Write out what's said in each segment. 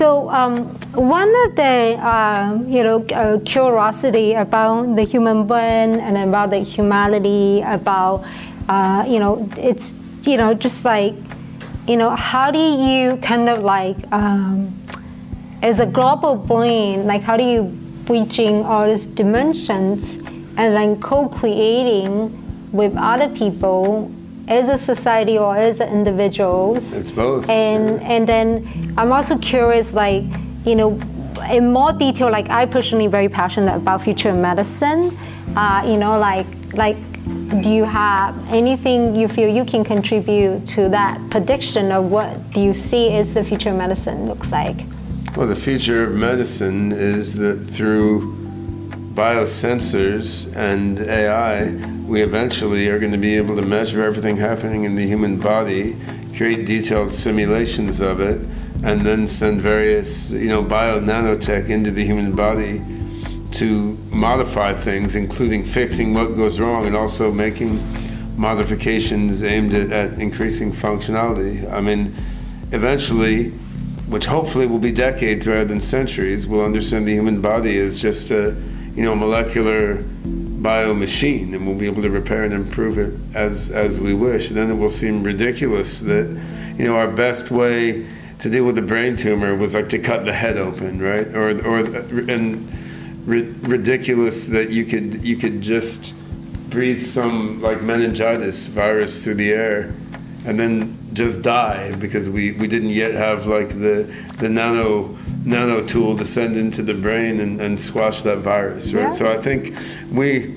So um, one of the um, you know uh, curiosity about the human brain and about the humanity, about uh, you know it's you know just like you know how do you kind of like um, as a global brain, like how do you bridging all these dimensions and then co-creating with other people as a society or as individuals. It's both. And and then I'm also curious, like you know, in more detail. Like I personally very passionate about future medicine. Uh, you know, like like. Do you have anything you feel you can contribute to that prediction of what do you see as the future of medicine looks like? Well, the future of medicine is that through biosensors and AI, we eventually are going to be able to measure everything happening in the human body, create detailed simulations of it, and then send various, you know, bio nanotech into the human body to modify things, including fixing what goes wrong and also making modifications aimed at, at increasing functionality. I mean, eventually, which hopefully will be decades rather than centuries, we'll understand the human body as just a you know, molecular bio machine, and we'll be able to repair and improve it as as we wish. And then it will seem ridiculous that, you know, our best way to deal with a brain tumor was like to cut the head open, right? Or or and ridiculous that you could you could just breathe some like meningitis virus through the air, and then just die because we, we didn't yet have like the the nano nano tool to send into the brain and, and squash that virus, right? Yeah. So I think we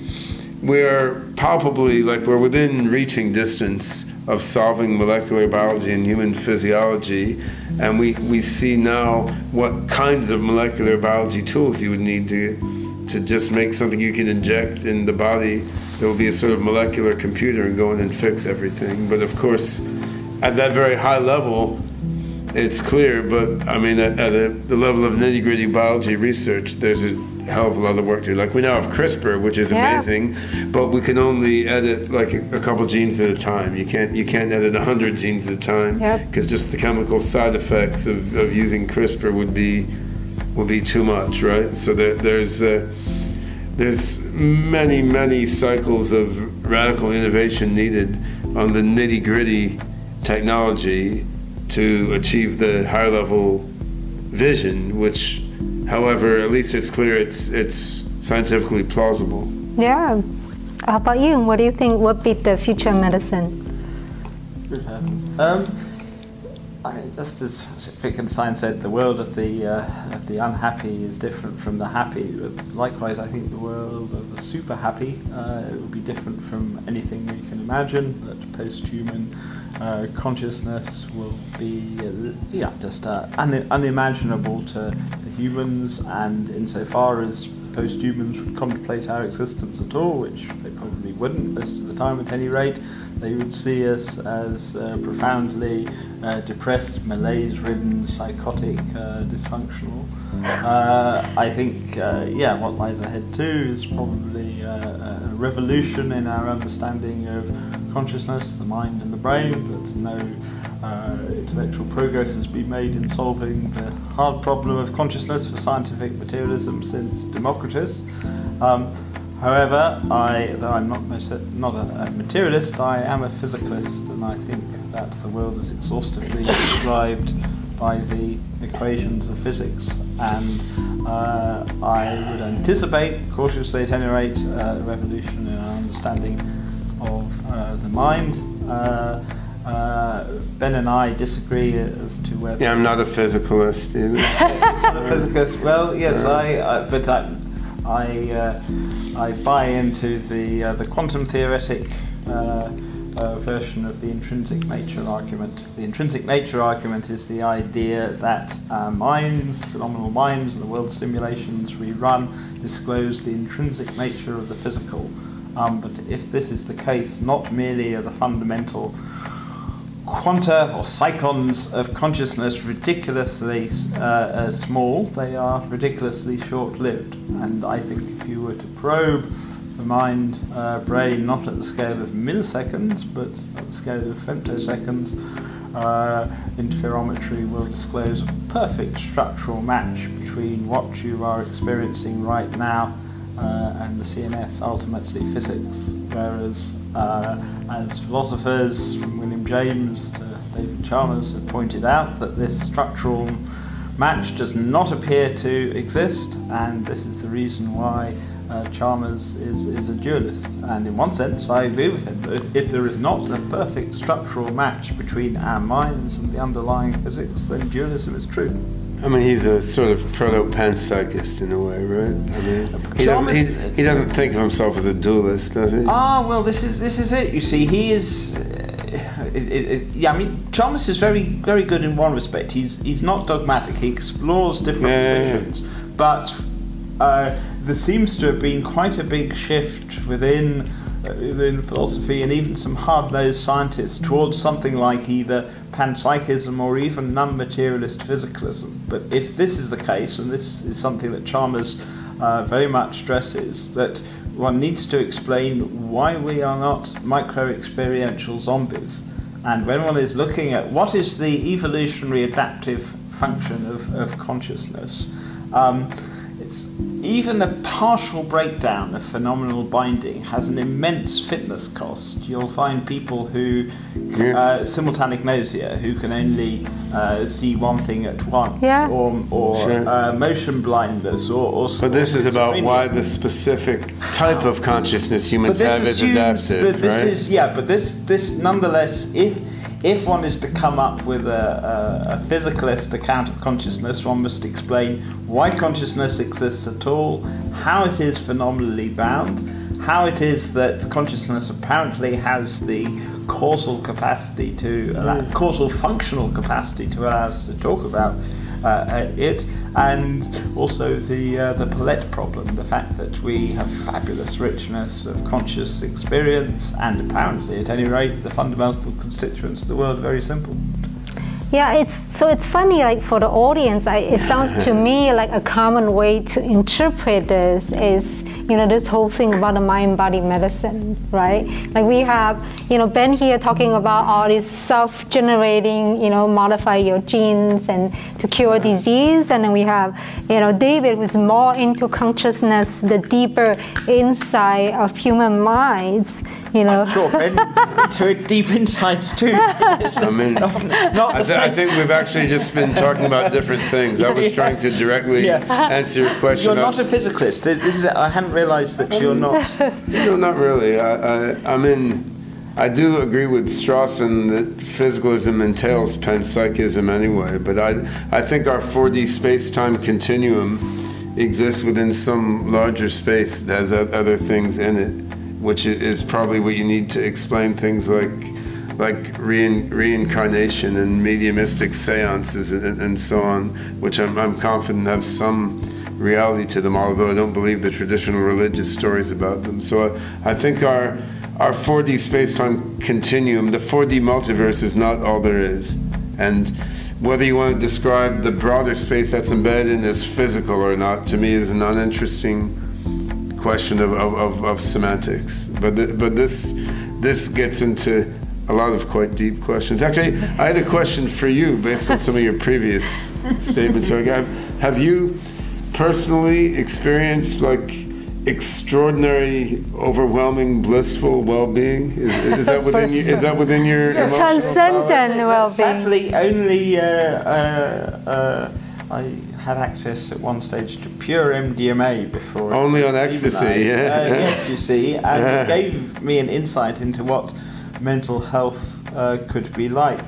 we are palpably like we're within reaching distance of solving molecular biology and human physiology, and we, we see now what kinds of molecular biology tools you would need to to just make something you can inject in the body that will be a sort of molecular computer and go in and fix everything. But of course, at that very high level, it's clear, but I mean, at, at a, the level of nitty gritty biology research, there's a hell of a lot of work to do. Like we now have CRISPR, which is yeah. amazing, but we can only edit like a, a, couple genes at a time. You can't you can't edit hundred genes at a time because yep. just the chemical side effects of, of using CRISPR would be would be too much, right? So there, there's uh, there's many many cycles of radical innovation needed on the nitty gritty technology to achieve the high level vision, which, however, at least it's clear it's it's scientifically plausible. Yeah. How about you? What do you think would be the future of medicine? Um, I mean, just as Wittgenstein said, the world of the uh, of the unhappy is different from the happy. But likewise, I think the world of the super happy uh, will be different from anything we can imagine. That post-human uh, consciousness will be uh, yeah just uh, un- unimaginable to humans, and insofar as post-humans would contemplate our existence at all, which they probably wouldn't most of the time at any rate, they would see us as uh, profoundly uh, depressed, malaise-ridden, psychotic, uh, dysfunctional. Uh, I think, uh, yeah, what lies ahead too is probably a revolution in our understanding of consciousness, the mind and brain, but no uh, intellectual progress has been made in solving the hard problem of consciousness for scientific materialism since Democritus. Um, however, I, though I'm not, not a, a, materialist, I am a physicalist, and I think that the world is exhaustively described by the equations of physics, and uh, I would anticipate, cautiously at any rate, uh, a revolution in our understanding of uh, the mind. Uh, uh, ben and I disagree as to whether. Yeah, I'm not a physicalist either. a physicalist. Well, yes, I. Uh, but I, I, uh, I buy into the the quantum theoretic. Uh, version of the intrinsic nature argument. The intrinsic nature argument is the idea that our minds, phenomenal minds, and the world simulations we run disclose the intrinsic nature of the physical. Um, but if this is the case, not merely are the fundamental quanta or psychons of consciousness ridiculously uh, uh, small, they are ridiculously short lived. And I think if you were to probe the mind uh, brain not at the scale of milliseconds but at the scale of femtoseconds, uh, interferometry will disclose a perfect structural match between what you are experiencing right now uh, and the CNS, ultimately physics. Whereas, uh, as philosophers from William James to David Chalmers have pointed out, that this structural match does not appear to exist, and this is the reason why uh, Chalmers is, is a dualist. And in one sense, I agree with him. If, if there is not a perfect structural match between our minds and the underlying physics, then dualism is true. I mean, he's a sort of proto-panpsychist in a way, right? I mean, he doesn't, he, he doesn't think of himself as a dualist, does he? Ah, well, this is this is it. You see, he is. Uh, it, it, yeah, I mean, Chalmers is very very good in one respect. He's he's not dogmatic. He explores different Yeah, yeah, positions, but uh, there seems to have been quite a big shift within within philosophy and even some hard-nosed scientists towards something like either panpsychism or even non-materialist physicalism. But if this is the case, and this is something that Chalmers uh, very much stresses, that one needs to explain why we are not micro-experiential zombies. And when one is looking at what is the evolutionary adaptive function of, of consciousness, um, it's even a partial breakdown of phenomenal binding has an immense fitness cost. You'll find people who Yeah. uh, simultanagnosia who can only uh, see one thing at once, Yeah. or, or Sure. uh, motion blindness, or, or But this is about why the specific type of consciousness But humans this have is assumes adaptive, that this right? is yeah. But this this nonetheless, if if one is to come up with a, a, a physicalist account of consciousness, one must explain why consciousness exists at all, how it is phenomenally bound, how it is that consciousness apparently has the causal capacity to allow, hmm. causal functional capacity to allow us to talk about uh, uh, it, and also the uh, the palette problem, the fact that we have fabulous richness of conscious experience, and apparently, at any rate, the fundamental constituents of the world are very simple. Yeah, it's so it's funny. Like for the audience, I, it sounds to me like a common way to interpret this is you know this whole thing about the mind-body medicine, right? Like we have you know Ben here talking about all this self-generating, you know, modify your genes and to cure disease, and then we have you know David who's more into consciousness, the deeper insight of human minds, you know. Sure, Ben, into it deep insights too. I mean, not, not I, th- I think we've actually just been talking about different things. I was Yeah. trying to directly Yeah. answer your question. You're not a physicalist. This is, I hadn't realised that you're not. No, not really. I, I, I mean, I do agree with Strawson that physicalism entails panpsychism anyway, but I, I think our 4D space-time continuum exists within some larger space that has other things in it, which is probably what you need to explain things like like rein, reincarnation and mediumistic seances and, and so on, which I'm, I'm confident have some reality to them, although I don't believe the traditional religious stories about them. So I, I think our our 4D space-time continuum, the 4D multiverse is not all there is. And whether you want to describe the broader space that's embedded in as physical or not, to me is an uninteresting question of, of, of, of semantics. But, th- but this, this gets into a lot of quite deep questions. Actually, I had a question for you based on some of your previous statements. So, have, have you personally experienced like extraordinary, overwhelming, blissful well-being? Is, is that within you, is that within your emotional Transcendent well-being. Sadly, only uh, uh, uh, I had access at one stage to pure MDMA before. Only on ecstasy, yeah. Uh, yes, you see, and Yeah. it gave me an insight into what mental health uh, could be like.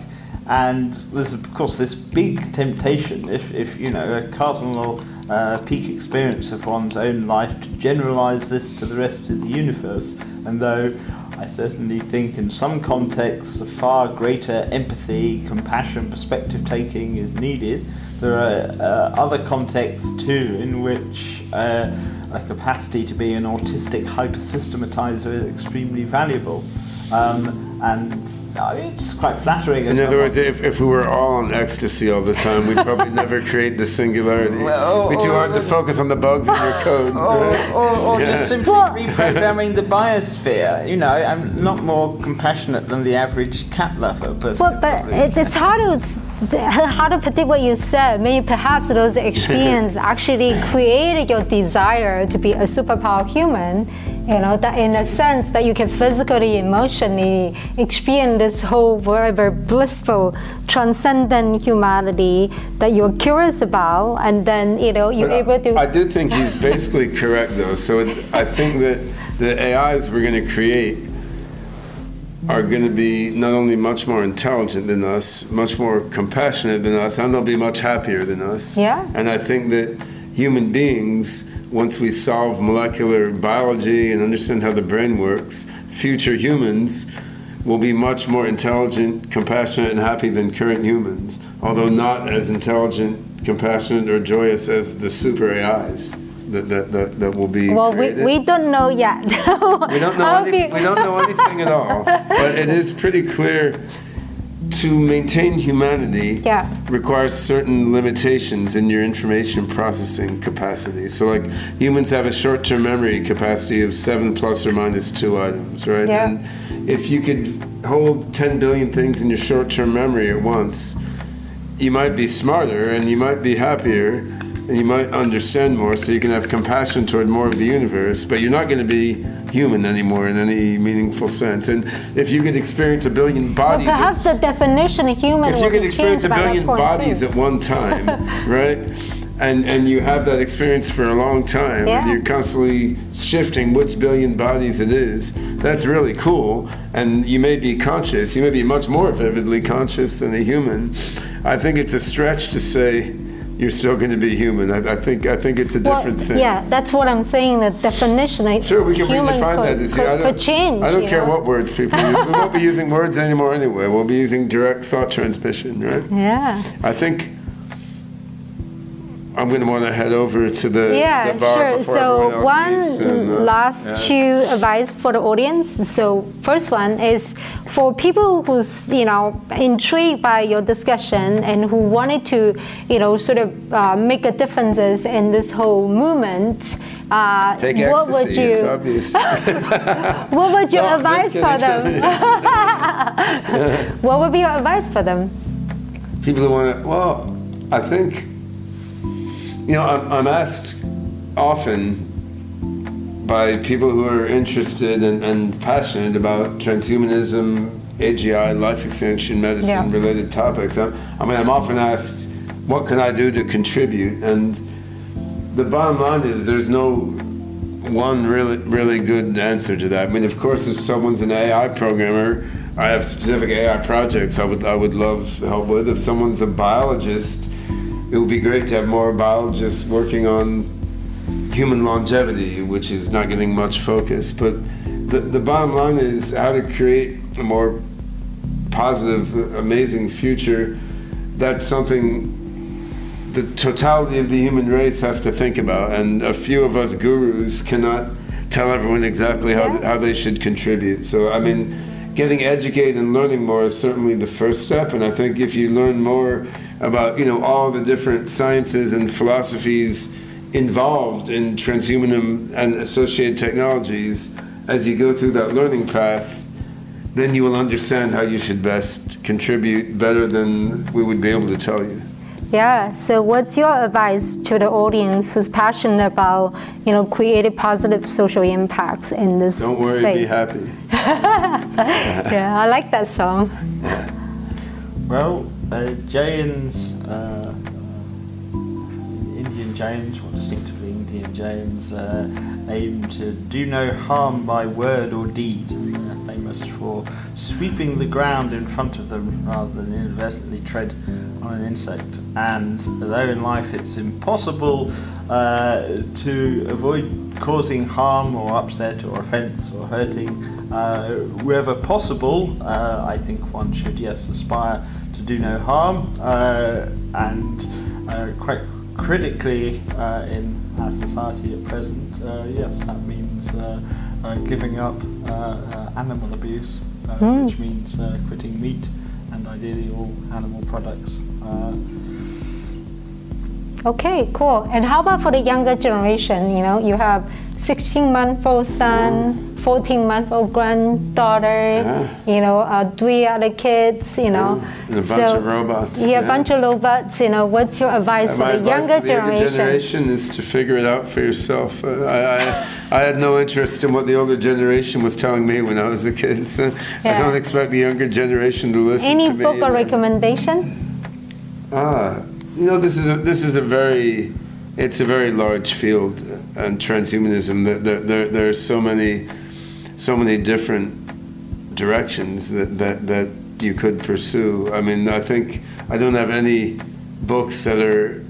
And there's of course this big temptation, if, if you know, a cardinal uh, peak experience of one's own life, to generalize this to the rest of the universe. And though I certainly think in some contexts a far greater empathy, compassion, perspective taking is needed, there are uh, other contexts too in which uh, a capacity to be an autistic hypersystematizer is extremely valuable. Um, and uh, it's quite flattering. In other words, if, if we were all on ecstasy all the time, we'd probably never create the singularity. Well, It'd be too hard to focus on the bugs in your code. or, right? or, or Yeah. just simply reprogramming the biosphere. You know, I'm not more compassionate than the average cat lover person. Well, but it, it's hard to hard to predict what you said. Maybe perhaps those experiences actually created your desire to be a superpower human. You know, that in a sense that you can physically, emotionally experience this whole whatever blissful, transcendent humanity that you're curious about, and then you know you're able to. I do think he's basically correct, though. So it's, I think that the AIs we're going to create are going to be not only much more intelligent than us, much more compassionate than us, and they'll be much happier than us. Yeah. And I think that human beings, once we solve molecular biology and understand how the brain works, future humans will be much more intelligent, compassionate, and happy than current humans, although not as intelligent, compassionate, or joyous as the super AIs that, that, that, that will be well, we, we don't know yet. We don't know. Any, we don't know anything at all. But it is pretty clear to maintain humanity Yeah. requires certain limitations in your information processing capacity. So, like humans have a short-term memory capacity of seven plus or minus two items, right? Yeah. And if you could hold 10 billion things in your short-term memory at once, you might be smarter and you might be happier and you might understand more so you can have compassion toward more of the universe but you're not going to be human anymore in any meaningful sense. And if you could experience a billion Well, bodies at- perhaps the definition of human if you could experience a changed by that billion bodies at one time right? And and you have that experience for a long time and you're constantly shifting which billion bodies it is that's really cool. And you may be conscious you may be much more vividly conscious than a human. I think it's a stretch to say you're still going to be human i, I think i think it's a Well, different thing Yeah, that's what I'm saying. The definition of Sure, we can human redefine could, that. See, could, I don't, change. I don't care know? what words people use. We won't be using words anymore anyway. We'll be using direct thought transmission, right? Yeah. I think I'm going to want to head over to the, Yeah, the bar sure. before So one and, uh, last yeah. two advice for the audience. So first one is for people who's you know intrigued by your discussion and who wanted to you know sort of uh, make a differences in this whole movement. Uh, Take what ecstasy. would you It's obvious. what would your No, advice for them? what would be your advice for them? People who want to, well, I think, you know, I'm, I'm asked often by people who are interested and, and passionate about transhumanism, AGI, life extension medicine Yeah. related topics. I, I mean, I'm often asked, what can I do to contribute? And the bottom line is there's no one really really good answer to that. I mean, of course, if someone's an AI programmer, I have specific AI projects I would I would love help with. If someone's a biologist, it would be great to have more biologists working on human longevity, which is not getting much focus. But the, the bottom line is how to create a more positive, amazing future. That's something the totality of the human race has to think about, and a few of us gurus cannot tell everyone exactly how, how they should contribute. So, I mean, getting educated and learning more is certainly the first step, and I think if you learn more about, you know, all the different sciences and philosophies involved in transhumanism and associated technologies, as you go through that learning path, then you will understand how you should best contribute better than we would be able to tell you. Yeah. So, what's your advice to the audience who's passionate about, you know, creating positive social impacts in this Don't worry, space? be happy. Yeah, I like that song. Well, uh, Jains, uh, Indian Jains, or distinctively Indian Jains, uh, aim to do no harm by word or deed. They're famous for sweeping the ground in front of them rather than inadvertently tread on an insect. And though in life it's impossible uh, to avoid causing harm or upset or offence or hurting, uh, wherever possible, uh, I think one should, yes, aspire do no harm uh, and uh, quite critically uh, in our society at present, uh, yes, that means uh, uh, giving up uh, uh, animal abuse, uh, Mm. which means uh, quitting meat and ideally all animal products. Uh, Okay, cool. And how about for the younger generation? You know, you have 16 month old son, 14 month old granddaughter, Yeah. you know, uh, three other kids, you know. And a bunch of robots, Yeah, a yeah. bunch of robots. You know, what's your advice for the advice younger to the younger generation? generation is to figure it out for yourself. Uh, I, I, I had no interest in what the older generation was telling me when I was a kid. So I don't expect the younger generation to listen Any to me. book or recommendation? Ah, you know, this is a, this is a very, it's a very large field, and transhumanism. There, there, there, are so many, so many different directions that, that that you could pursue. I mean, I think I don't have any books that are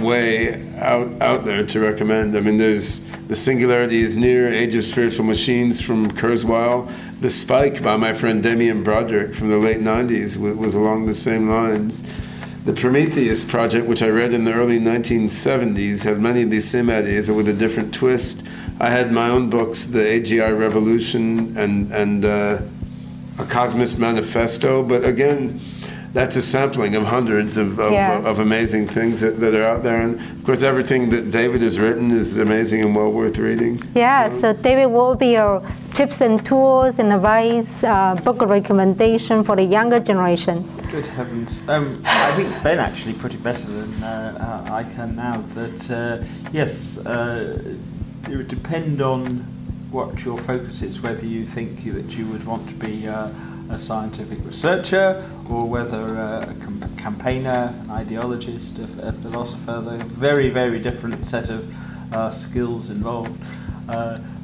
way out out there to recommend. I mean, there's the Singularity is Near, Age of Spiritual Machines from Kurzweil. The Spike by my friend Damien Broderick from the late '90s was, was along the same lines. The Prometheus project, which I read in the early 1970s, had many of these same ideas, but with a different twist. I had my own books, The AGI Revolution and and uh, A Cosmist Manifesto, but again, that's a sampling of hundreds of, of, Yeah. of amazing things that, that are out there. And of course, everything that David has written is amazing and well worth reading. Yeah, so David, what will be your tips and tools and advice, uh, book recommendation for the younger generation? Good heavens. Um, I think Ben actually put it better than uh, uh, I can now. That, uh, yes, uh, it would depend on what your focus is, whether you think that you would want to be uh, a scientific researcher or whether uh, a com- campaigner, an ideologist, a, a philosopher. They're very, very different set of skills involved.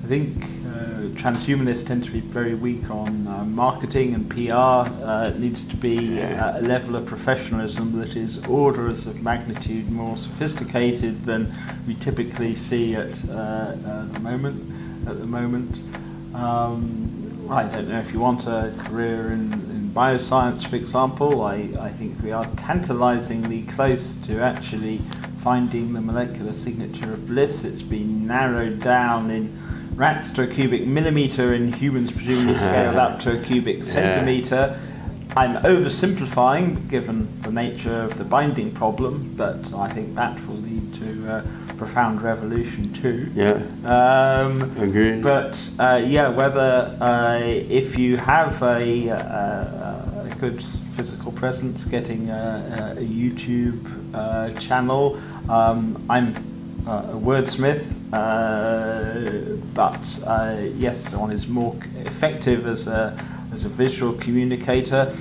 I think uh, transhumanists tend to be very weak on uh, marketing and PR. Uh, it needs to be a level of professionalism that is orders of magnitude more sophisticated than we typically see at the moment. At the moment, um, I don't know if you want a career in, in bioscience, for example. I, I think we are tantalisingly close to actually finding the molecular signature of bliss. It's been narrowed down in rats to a cubic millimetre, in humans presumably scaled up to a cubic centimetre. I'm oversimplifying given the nature of the binding problem, but I think that will lead to uh, profound revolution too. Yeah, Um, agreed. but uh, yeah, whether uh, if you have a, uh, a good physical presence, getting a, a YouTube uh, channel. Um, I'm uh, a wordsmith, uh, but uh, yes, one is more effective as a as a visual communicator.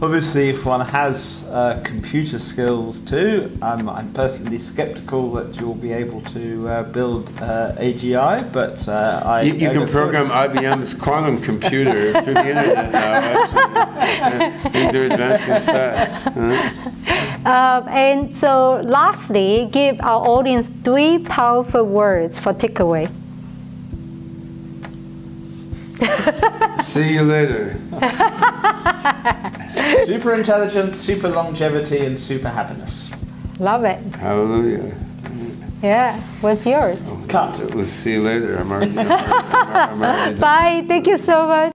Obviously, if one has uh, computer skills too, um, I'm personally skeptical that you'll be able to uh, build uh, AGI, but uh, I. You, you I can program IBM's quantum computer through the internet now, actually. Things are advancing fast. huh? Um, and so, lastly, give our audience three powerful words for takeaway. See you later. Super intelligence, super longevity, and super happiness. Love it. Hallelujah. Yeah. What's yours? Cut. We'll see you later. I'm already, I'm already, I'm already Bye. Thank you so much.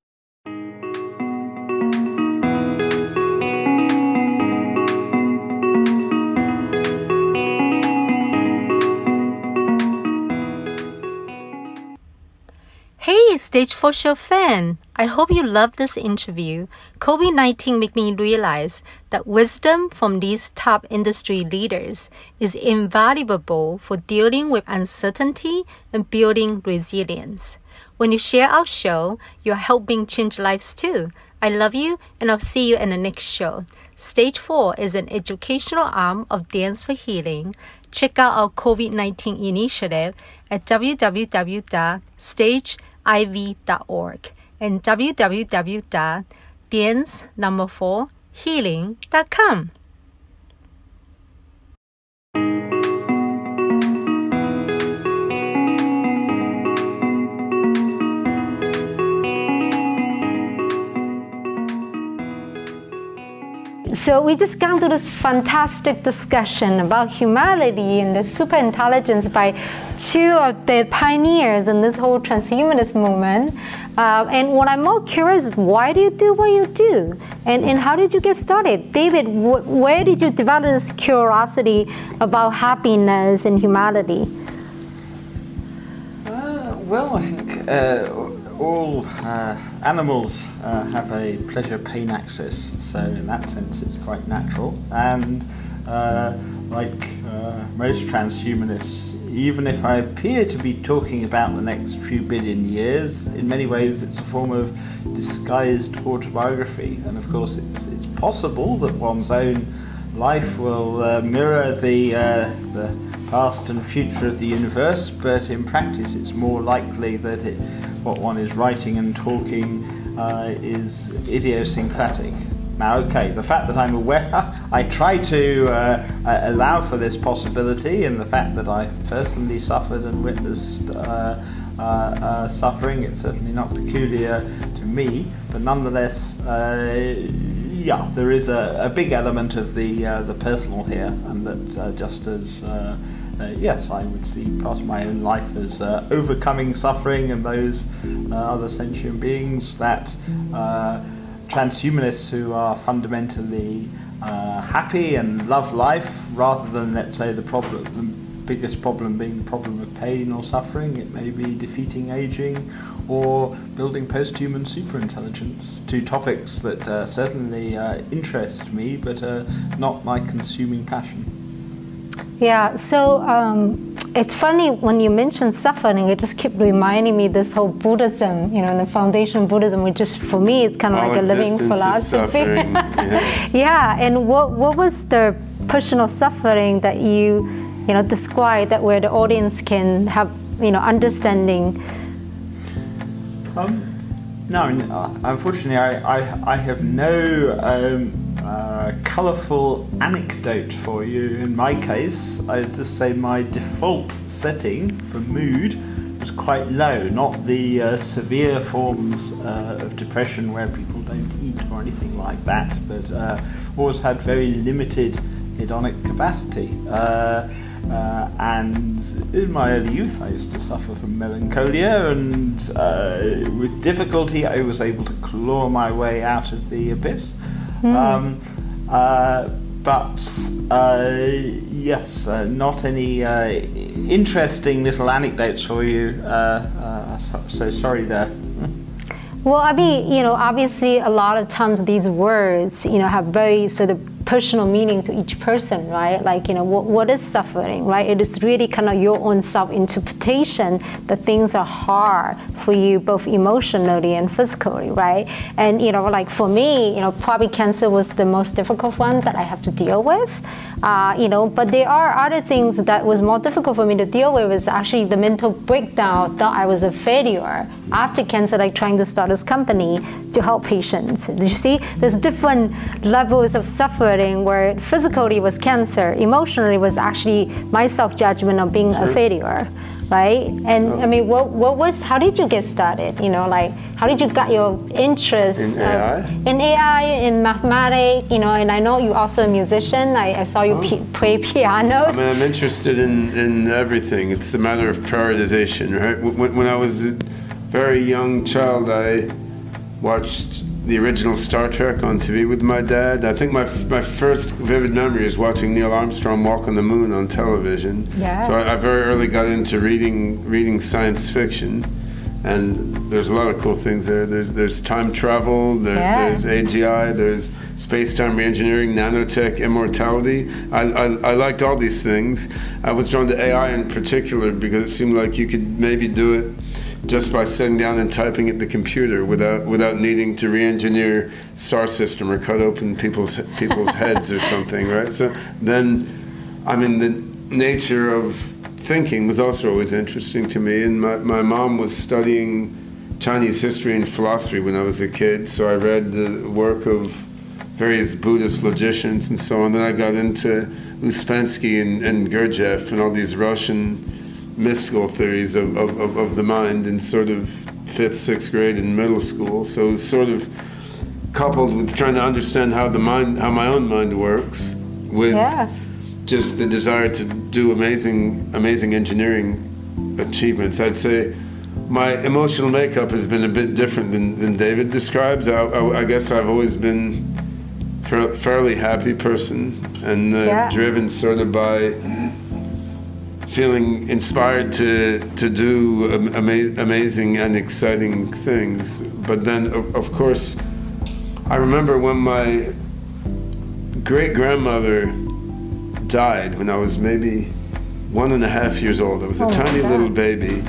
Stage 4 Show fan! I hope you love this interview. COVID 19 made me realize that wisdom from these top industry leaders is invaluable for dealing with uncertainty and building resilience. When you share our show, you're helping change lives too. I love you, and I'll see you in the next show. Stage 4 is an educational arm of Dance for Healing. Check out our COVID 19 initiative at www.stageiv.org and www.dance4healing.com. so we just gone through this fantastic discussion about humanity and the super intelligence by two of the pioneers in this whole transhumanist movement. Uh, and what I'm more curious, why do you do what you do? And, and how did you get started? David, wh where did you develop this curiosity about happiness and humanity? Uh, well, I think uh, all uh, animals uh, have a pleasure-pain axis, so in that sense it's quite natural. And uh, like uh, most transhumanists, even if I appear to be talking about the next few billion years, in many ways it's a form of disguised autobiography. And of course it's, it's possible that one's own life will uh, mirror the, uh, the past and future of the universe, but in practice it's more likely that it what one is writing and talking uh, is idiosyncratic. Now, okay, the fact that I'm aware, I try to uh, allow for this possibility, and the fact that I personally suffered and witnessed uh, uh, uh suffering, it's certainly not peculiar to me, but nonetheless, uh, yeah, there is a, a, big element of the uh, the personal here, and that just as uh, yes, I would see part of my own life as uh, overcoming suffering and those uh, other sentient beings that uh, transhumanists who are fundamentally uh, happy and love life rather than, let's say, the problem. The biggest problem being the problem of pain or suffering. It may be defeating aging or building post-human superintelligence. Two topics that uh, certainly interest me, but are not my consuming passion. Yeah, so um, it's funny when you mention suffering, it just kept reminding me this whole Buddhism, you know, the foundation Buddhism, which is for me, it's kind of All like a living philosophy. yeah. yeah, and what what was the personal suffering that you, you know, describe that where the audience can have, you know, understanding? Um, no, I mean, uh, unfortunately, I, I, I have no. Um, uh, colourful anecdote for you. In my case, I would just say my default setting for mood was quite low, not the uh, severe forms uh, of depression where people don't eat or anything like that, but uh, always had very limited hedonic capacity. Uh, uh, and in my early youth, I used to suffer from melancholia, and uh, with difficulty, I was able to claw my way out of the abyss. Mm. Um, uh, but uh, yes, uh, not any uh, interesting little anecdotes for you. Uh, so, so, sorry there. Well, I mean, you know, obviously, a lot of times these words, you know, have very sort of personal meaning to each person, right? Like, you know, what, what is suffering, right? It is really kind of your own self interpretation that things are hard for you, both emotionally and physically, right? And, you know, like for me, you know, probably cancer was the most difficult one that I have to deal with, uh, you know, but there are other things that was more difficult for me to deal with is actually the mental breakdown, thought I was a failure after cancer, like trying to start this company to help patients. Did you see, there's different levels of suffering where physically was cancer, emotionally was actually my self-judgment of being sure. a failure, right? And oh. I mean, what, what was, how did you get started? You know, like, how did you get your interest in AI? in AI, in mathematics, you know, and I know you're also a musician. I, I saw you oh. play piano. I mean, I'm interested in, in everything. It's a matter of prioritization, right? When, when I was a very young child, I watched the original Star Trek on TV with my dad. I think my, my first vivid memory is watching Neil Armstrong walk on the moon on television. Yeah. So I, I very early got into reading reading science fiction, and there's a lot of cool things there. There's there's time travel. There's, yeah. there's AGI. There's space-time reengineering, nanotech, immortality. I, I, I liked all these things. I was drawn to AI in particular because it seemed like you could maybe do it just by sitting down and typing at the computer without without needing to re-engineer star system or cut open people's people's heads or something, right? So then, I mean, the nature of thinking was also always interesting to me. And my, my mom was studying Chinese history and philosophy when I was a kid, so I read the work of various Buddhist logicians and so on. Then I got into Ouspensky and, and Gurdjieff and all these Russian mystical theories of, of, of, the mind in sort of fifth, sixth grade in middle school. So it was sort of coupled with trying to understand how the mind, how my own mind works, with Yeah. just the desire to do amazing, amazing engineering achievements. I'd say my emotional makeup has been a bit different than, than David describes. I, I, I guess I've always been a fairly happy person and uh, Yeah. driven sort of by feeling inspired to to do ama- amazing and exciting things. But then, of, of course, I remember when my great grandmother died when I was maybe one and a half years old. I was a Oh tiny God. little baby,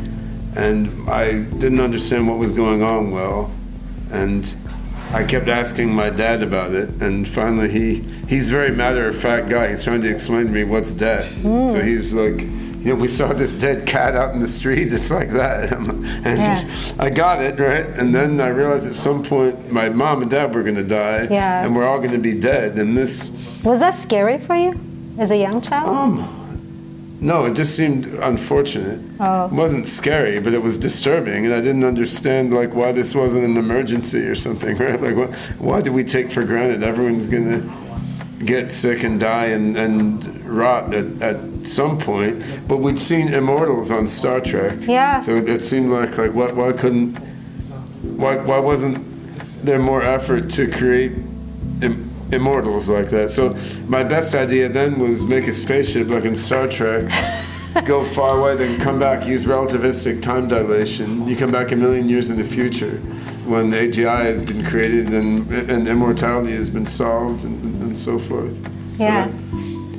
and I didn't understand what was going on well, and I kept asking my dad about it, and finally he he's a very matter of fact guy. He's trying to explain to me what's death. Hmm. So he's like, you know, we saw this dead cat out in the street. It's like that, and Yeah. I got it right. And then I realized at some point my mom and dad were going to die, Yeah. and we're all going to be dead. And this, Was that scary for you as a young child? um, no, it just seemed unfortunate. Oh. It wasn't scary, but it was disturbing, and I didn't understand like why this wasn't an emergency or something, right? Like, what, why do we take for granted everyone's gonna get sick and die and, and rot at, at some point? But we'd seen Immortals on Star Trek, Yeah. So it, it seemed like like why, why couldn't why why wasn't there more effort to create Im- immortals like that? So my best idea then was make a spaceship like in Star Trek. go far away, then come back, use relativistic time dilation. You come back a million years in the future when AGI has been created and, and immortality has been solved and, and so forth. So Yeah. that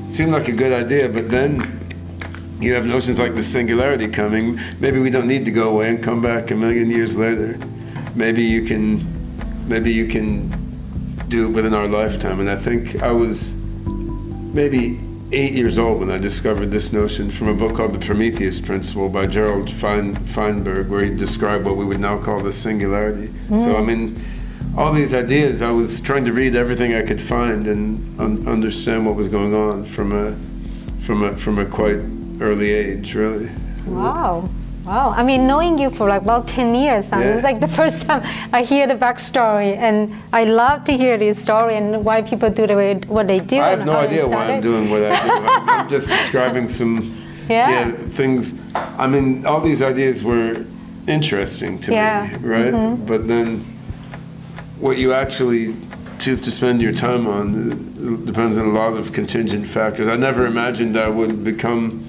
seemed like a good idea, but then you have notions like the singularity coming. Maybe we don't need to go away and come back a million years later. Maybe you can, maybe you can do it within our lifetime. And I think I was maybe eight years old when I discovered this notion from a book called The Prometheus Principle by Gerald Fein, Feinberg, where he described what we would now call the singularity. So, hmm. I mean, all these ideas, I was trying to read everything I could find and un- understand what was going on from a, from a, from a quite early age, really. Wow. Wow. I mean, knowing you for like about 10 years now, Yeah. it's like the first time I hear the backstory. And I love to hear the story and why people do the way, what they do. I have no idea why I'm doing what I do. I'm, I'm just describing some Yeah. things. I mean, all these ideas were interesting to Yeah. Mm-hmm. me, right? But then what you actually choose to spend your time on uh, depends on a lot of contingent factors. I never imagined I would become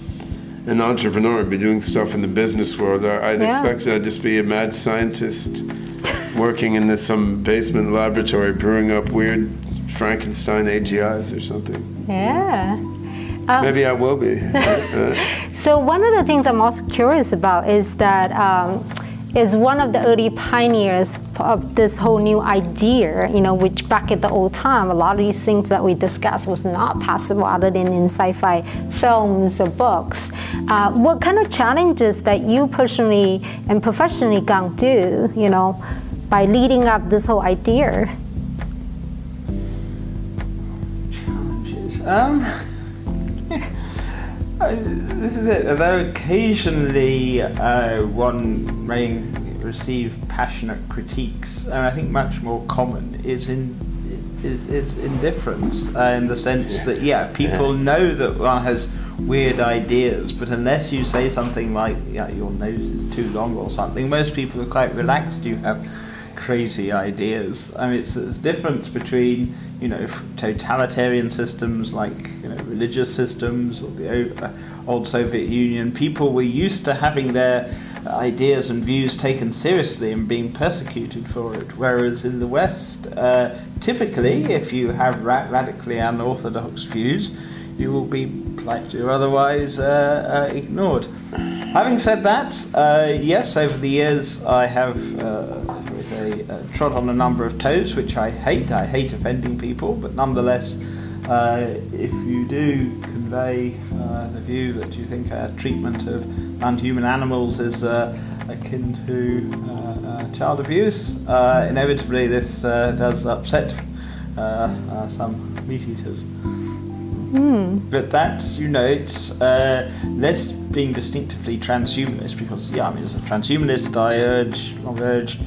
an entrepreneur be doing stuff in the business world. I, I'd Yeah. expected I'd just be a mad scientist working in this, some basement laboratory brewing up weird Frankenstein AGIs or something. Yeah. Um, Maybe I will be. So one of the things I'm also curious about is that um, is one of the early pioneers of this whole new idea, you know, which back at the old time, a lot of these things that we discussed was not possible other than in sci-fi films or books. Uh, what kind of challenges that you personally and professionally gonna do, you know, by leading up this whole idea? Challenges. Um, I- this is it. Although occasionally uh, one may receive passionate critiques, and I think much more common is in is, is indifference uh, in the sense that yeah, people know that one has weird ideas, but unless you say something like yeah, your nose is too long or something, most people are quite relaxed. You have crazy ideas. I mean, it's the difference between you know totalitarian systems like you know religious systems or the uh, old Soviet Union. People were used to having their ideas and views taken seriously and being persecuted for it. Whereas in the West, uh, typically, if you have ra- radically unorthodox views, you will be politely or otherwise uh, uh, ignored. Having said that, uh, yes, over the years I have we say, uh, trod on a number of toes, which I hate. I hate offending people, but nonetheless, uh, if you do convey uh, the view that you think our treatment of non-human animals is uh, akin to uh, uh, child abuse, uh, inevitably this uh, does upset uh, uh, some meat eaters. But that's, you know, it's uh, less being distinctively transhumanist because, yeah, I mean, as a transhumanist, I urge, I've urged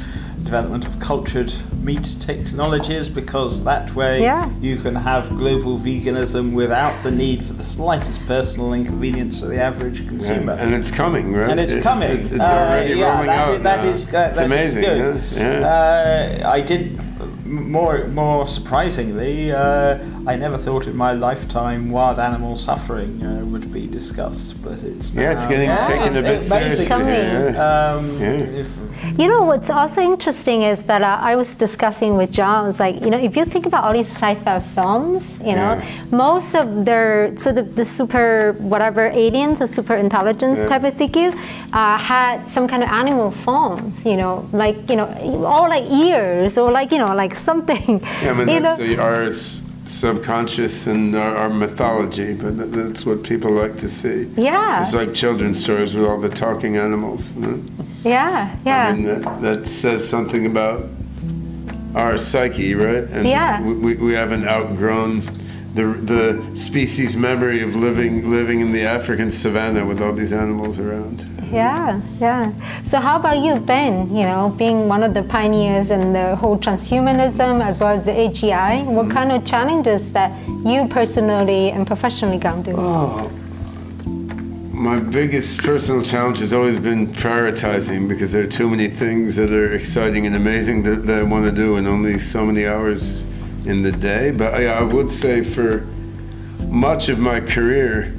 development of cultured meat technologies because that way Yeah. you can have global veganism without the need for the slightest personal inconvenience for the average consumer. And it's coming, right? And it's It- coming. It's, it's Uh, already yeah, rolling that out. is- that now. is- that- it's that is amazing. good. Yeah. yeah. Uh, I did more more surprisingly. Uh, I never thought in my lifetime wild animal suffering uh, would be discussed, but it's yeah, it's getting Yeah. taken a bit seriously. Yeah. Um, Yeah. if- You know what's also interesting is that uh, I was discussing with John. It's like you know if you think about all these sci-fi films, you know, Yeah. most of their so the, the super whatever aliens or super intelligence Yeah. type of figure uh, had some kind of animal forms. You know, like you know, all like ears or like you know like something. Yeah, I mean, you know? the, our s- subconscious and our, our mythology, but th- that's what people like to see. Yeah. It's like children's stories with all the talking animals. you know? yeah, yeah. I mean, that, that says something about our psyche, right? And Yeah. we, we, haven't outgrown the, the species memory of living, living in the African savannah with all these animals around. Yeah, yeah. So how about you, Ben? You know, being one of the pioneers in the whole transhumanism as well as the AGI, what mm-hmm. kind of challenges that you personally and professionally gone through? Oh, my biggest personal challenge has always been prioritizing because there are too many things that are exciting and amazing that, that I want to do and only so many hours in the day. But I, I would say for much of my career,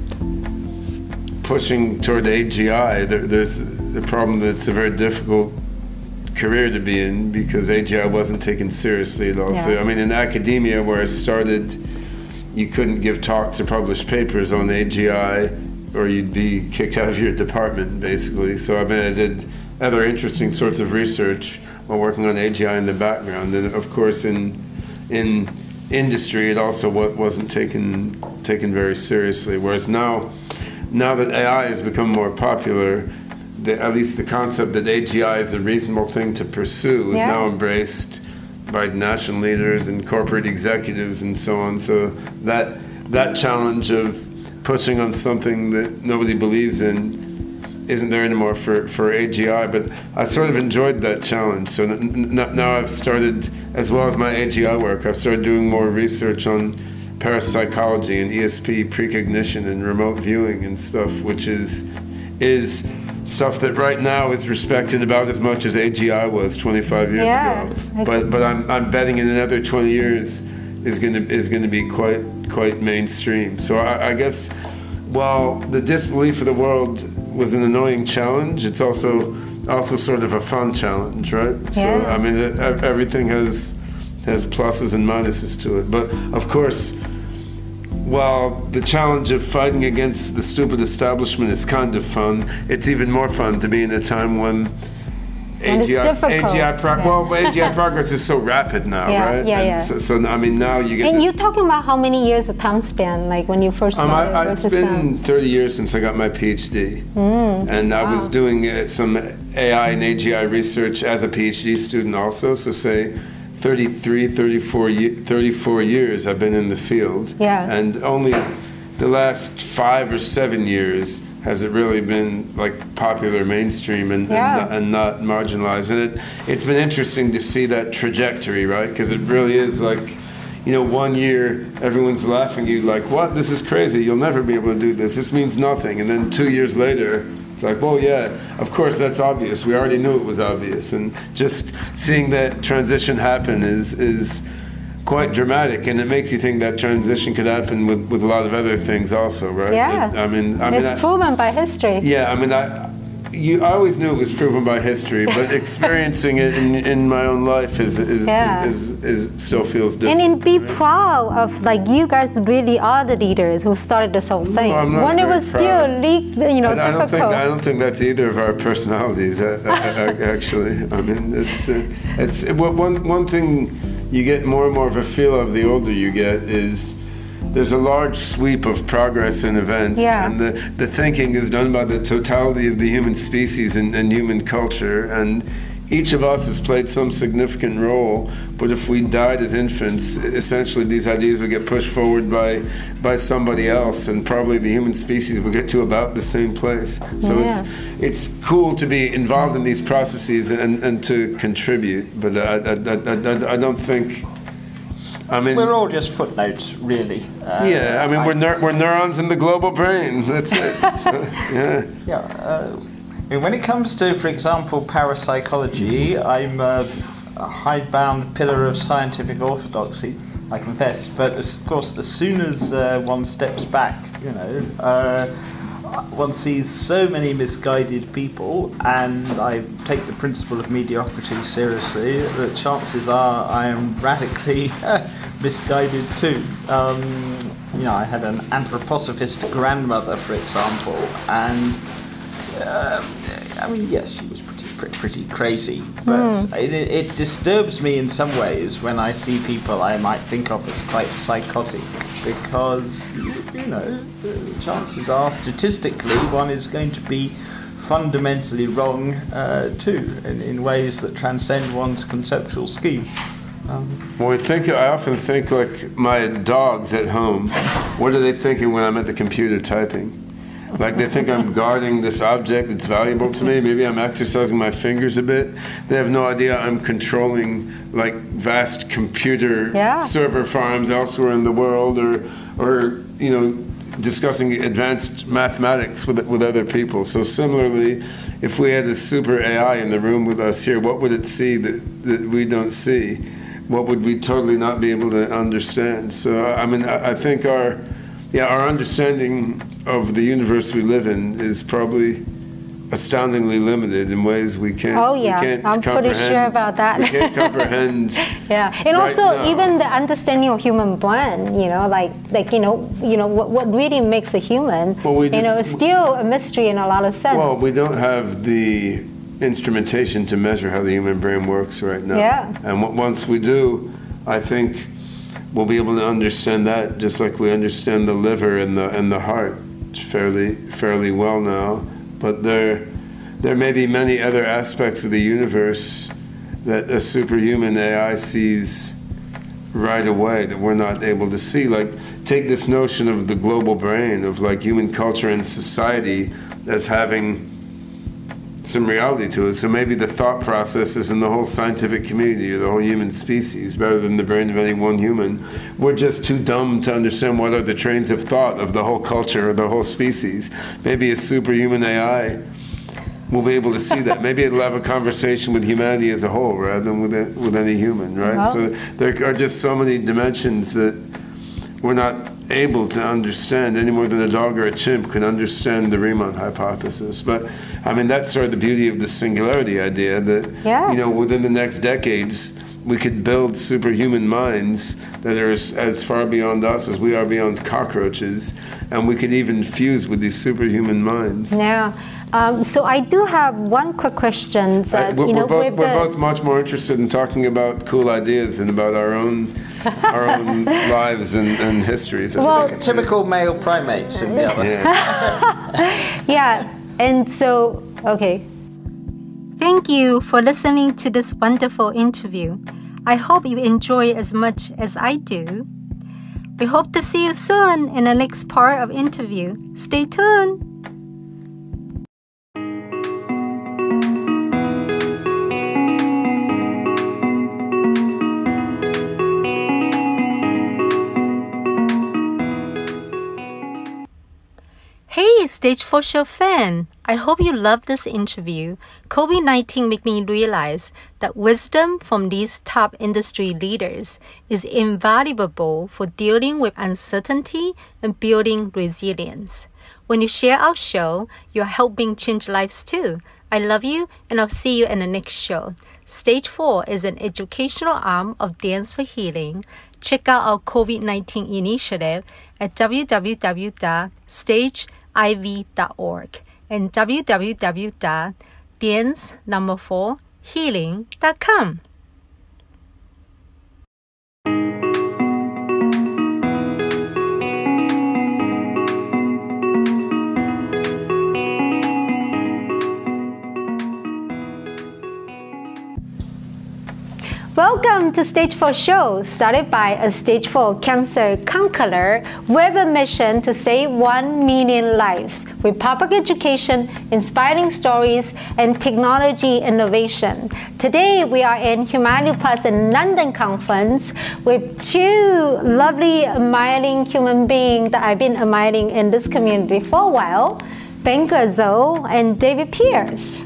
pushing toward AGI, there, there's the problem that it's a very difficult career to be in because AGI wasn't taken seriously at all. So, I mean, in academia, where I started, you couldn't give talks or publish papers on AGI, or you'd be kicked out of your department, basically. So, I mean, I did other interesting sorts of research while working on AGI in the background, and of course, in in industry, it also wasn't taken taken very seriously. Whereas now, now that AI has become more popular, the, at least the concept that AGI is a reasonable thing to pursue is Yeah. now embraced by national leaders and corporate executives and so on. So that that challenge of pushing on something that nobody believes in isn't there anymore for, for AGI, but I sort of enjoyed that challenge. So n- n- now I've started, as well as my AGI work, I've started doing more research on parapsychology and ESP precognition and remote viewing and stuff, which is is stuff that right now is respected about as much as AGI was 25 years Yeah. ago. But but I'm, I'm betting in another 20 years is going to is to be quite quite mainstream. So I, I guess while the disbelief of the world was an annoying challenge, it's also also sort of a fun challenge, right? Yeah. So I mean, everything has has pluses and minuses to it. But of course, while the challenge of fighting against the stupid establishment is kind of fun, it's even more fun to be in a time when And it's. AGI, prog- Yeah. well, AGI progress is so rapid now, Yeah, right? yeah, And yeah. So, so I mean, now you get. And this, you're talking about how many years of time span, like when you first um, started I, I, it's been now? 30 years since I got my PhD. and I was doing uh, some AI and AGI research as a PhD student also. So, say 33, 34, 34 years I've been in the field. Yeah. And only the last five or seven years has it really been like popular mainstream and, Yeah. and, not, and not marginalized. And it, it's been interesting to see that trajectory, right? Because it really is like, you know, one year everyone's laughing at you like, what? This is crazy. You'll never be able to do this. This means nothing. And then two years later, it's like, well, yeah, of course that's obvious. We already knew it was obvious. And just seeing that transition happen is is quite dramatic, and it makes you think that transition could happen with, with a lot of other things also, right? Yeah. It- I mean, I mean, it's I- proven by history. yeah, I mean, I, you, I always knew it was proven by history, but experiencing it in, in my own life is, is, Yeah. is, is, is still feels different. And be proud of like you guys really are the leaders who started this whole thing. When it was still leaked, you know, I, I don't think I don't think that's either of our personalities. uh, uh, uh, actually, I mean, it's uh, it's one one thing you get more and more of a feel of the older you get is there's a large sweep of progress in events, Yeah. and the, the thinking is done by the totality of the human species and, and human culture, and each of us has played some significant role, but if we died as infants, essentially these ideas would get pushed forward by by somebody else, and probably the human species would get to about the same place. So Yeah. it's it's cool to be involved in these processes and, and to contribute, but I, I, I, I, I don't think. I mean, We're all just footnotes, really. Uh, yeah, I mean, we're, neur- we're neurons in the global brain. That's it. So, yeah. Yeah. Uh, I mean, when it comes to, for example, parapsychology, I'm a, a hidebound pillar of scientific orthodoxy, I confess. But as- of course, as soon as uh, one steps back, you know, uh, one sees so many misguided people, and I take the principle of mediocrity seriously. That chances are I am radically misguided too. Um, you know, I had an anthroposophist grandmother, for example, and um, I mean, yes, she was pretty pretty, pretty crazy, but it, it disturbs me in some ways when I see people I might think of as quite psychotic, because you know, the chances are statistically one is going to be fundamentally wrong uh, too, in, in ways that transcend one's conceptual scheme. Um, Well, I think I often think like my dogs at home. What are they thinking when I'm at the computer typing? Like they think I'm guarding this object that's valuable to me. Maybe I'm exercising my fingers a bit. They have no idea I'm controlling like vast computer Yeah. server farms elsewhere in the world, or or you know discussing advanced mathematics with with other people. So similarly, if we had a super AI in the room with us here, what would it see that, that we don't see? What would we totally not be able to understand? So I mean, I, I think our yeah our understanding of the universe we live in is probably astoundingly limited in ways we can't. Oh, we yeah. can't I'm pretty sure about that. We can't comprehend. Yeah, and right also now. even the understanding of human brain, you know, like like you know, you know what, what really makes a human, Well, we you know, just- is still a mystery in a lot of sense. Well, we don't have the instrumentation to measure how the human brain works right now. Yeah. And once we do, I think we'll be able to understand that just like we understand the liver and the and the heart fairly fairly well now. But there there may be many other aspects of the universe that a superhuman AI sees right away that we're not able to see. Like, take this notion of the global brain, of like human culture and society as having some reality to it. So maybe the thought processes in the whole scientific community or the whole human species rather than the brain of any one human. We're just too dumb to understand what are the trains of thought of the whole culture or the whole species. Maybe a superhuman AI will be able to see that. Maybe it'll have a conversation with humanity as a whole rather than with, it, with any human, right? Well- So there are just so many dimensions that we're not able to understand any more than a dog or a chimp can understand the Riemann hypothesis. But I mean, that's sort of the beauty of the singularity idea that, Yeah. you know, within the next decades, we could build superhuman minds that are as, as far beyond us as we are beyond cockroaches, and we could even fuse with these superhuman minds. yeah. Um, so I do have one quick question Uh, that we're, you know both, we're both much more interested in talking about cool ideas than about our own our own lives and, and histories. Well- typical male primates in the other. yeah. yeah, and so okay. Thank you for listening to this wonderful interview. I hope you enjoy as much as I do. We hope to see you soon in the next part of interview. Stay tuned. Stage 4 Show fan! I hope you love this interview. COVID 19 made me realize that wisdom from these top industry leaders is invaluable for dealing with uncertainty and building resilience. When you share our show, you're helping change lives too. I love you, and I'll see you in the next show. Stage 4 is an educational arm of Dance for Healing. Check out our COVID 19 initiative at www.stageiv.org and www.dance4healing.com. Welcome to Stage 4 Show, started by a Stage 4 cancer conqueror with a mission to save 1 million lives with public education, inspiring stories, and technology innovation. Today, we are in Humanity Plus in London conference with two lovely, admiring human beings that I've been admiring in this community for a while, Ben Goertzel and David Pearce.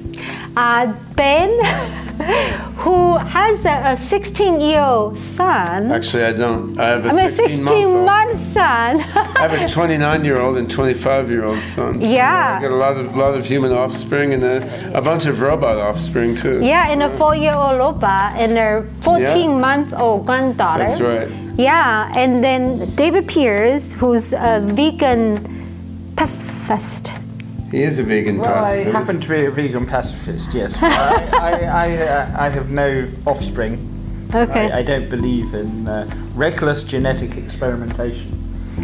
Uh, ben, who has a 16 year old son. Actually, I don't. I have a I mean, 16 16 month son. son. I have a 29 year old and 25 year old son. So Yeah. I got a lot of lot of human offspring and a, a bunch of robot offspring too. yeah, and a four year old Loba and a 14 month old granddaughter. That's right. Yeah, and then David Pearce, who's a vegan pacifist. He is a vegan Well, I pacifist. happen to be a vegan pacifist, yes. I, I, I, uh, I have no offspring. Okay. I, I don't believe in uh, reckless genetic experimentation.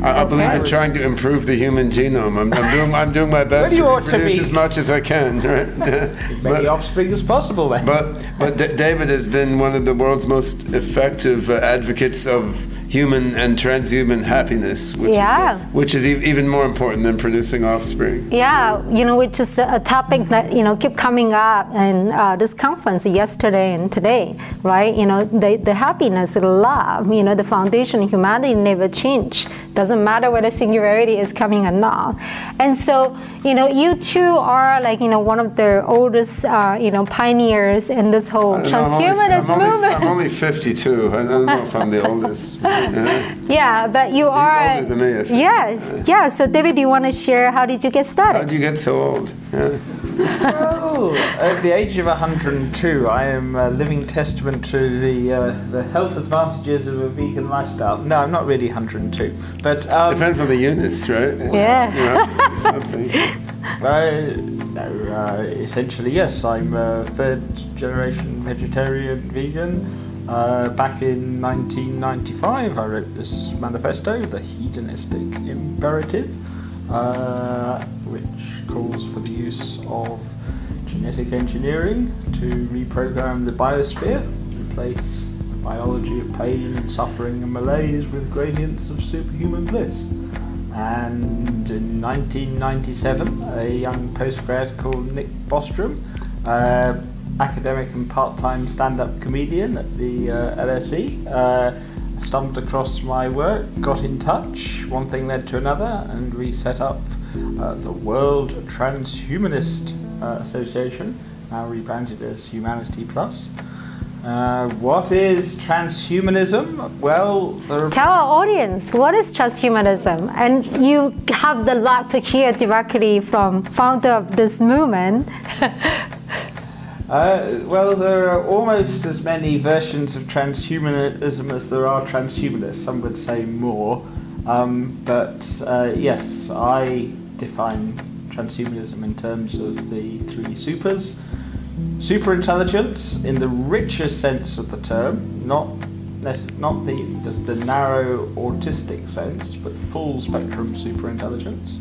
I, I believe in trying to improve the human genome. I'm, I'm doing I'm doing my best Well, you to ought to as much as I can. Right? Many but, offspring as possible then. but but D- David has been one of the world's most effective uh, advocates of human and transhuman happiness, which Yeah. is which is even more important than producing offspring. Yeah, you know, which is a topic that you know keep coming up in uh, this conference yesterday and today, right? You know, the, the happiness, the love, you know, the foundation of humanity never change. Doesn't matter whether singularity is coming or not. And so, you know, you two are like you know one of the oldest, uh, you know, pioneers in this whole And I'm only- transhumanist I'm only, movement. I'm only 52. I don't know if I'm the oldest. Yeah. yeah, but you are. older than me, I think. Yes, yeah. So, David, do you want to share how did you get started? How did you get so old? Yeah. Well, at the age of 102, I am a living testament to the uh, the health advantages of a vegan lifestyle. No, I'm not really 102, but um, Depends on the units, right? Yeah. You know, something. Uh, no, uh, essentially, yes. I'm a third generation vegetarian vegan. Uh, back in 1995, I wrote this manifesto, The Hedonistic Imperative, uh, which calls for the use of genetic engineering to reprogram the biosphere, replace the biology of pain and suffering and malaise with gradients of superhuman bliss. And in 1997, a young postgrad called Nick Bostrom, uh, academic and part-time stand-up comedian at the uh, LSE, uh, stumbled across my work, got in touch. One thing led to another, and we set up uh, the World Transhumanist uh, Association, now rebranded as Humanity Plus. Uh, what is transhumanism? Well, Tell our audience what is transhumanism, and you have the luck to hear directly from founder of this movement. Uh, well, there are almost as many versions of transhumanism as there are transhumanists. Some would say more. Um, but uh, yes, I define transhumanism in terms of the three supers. Superintelligence, in the richest sense of the term, not not the just the narrow autistic sense, but full spectrum superintelligence.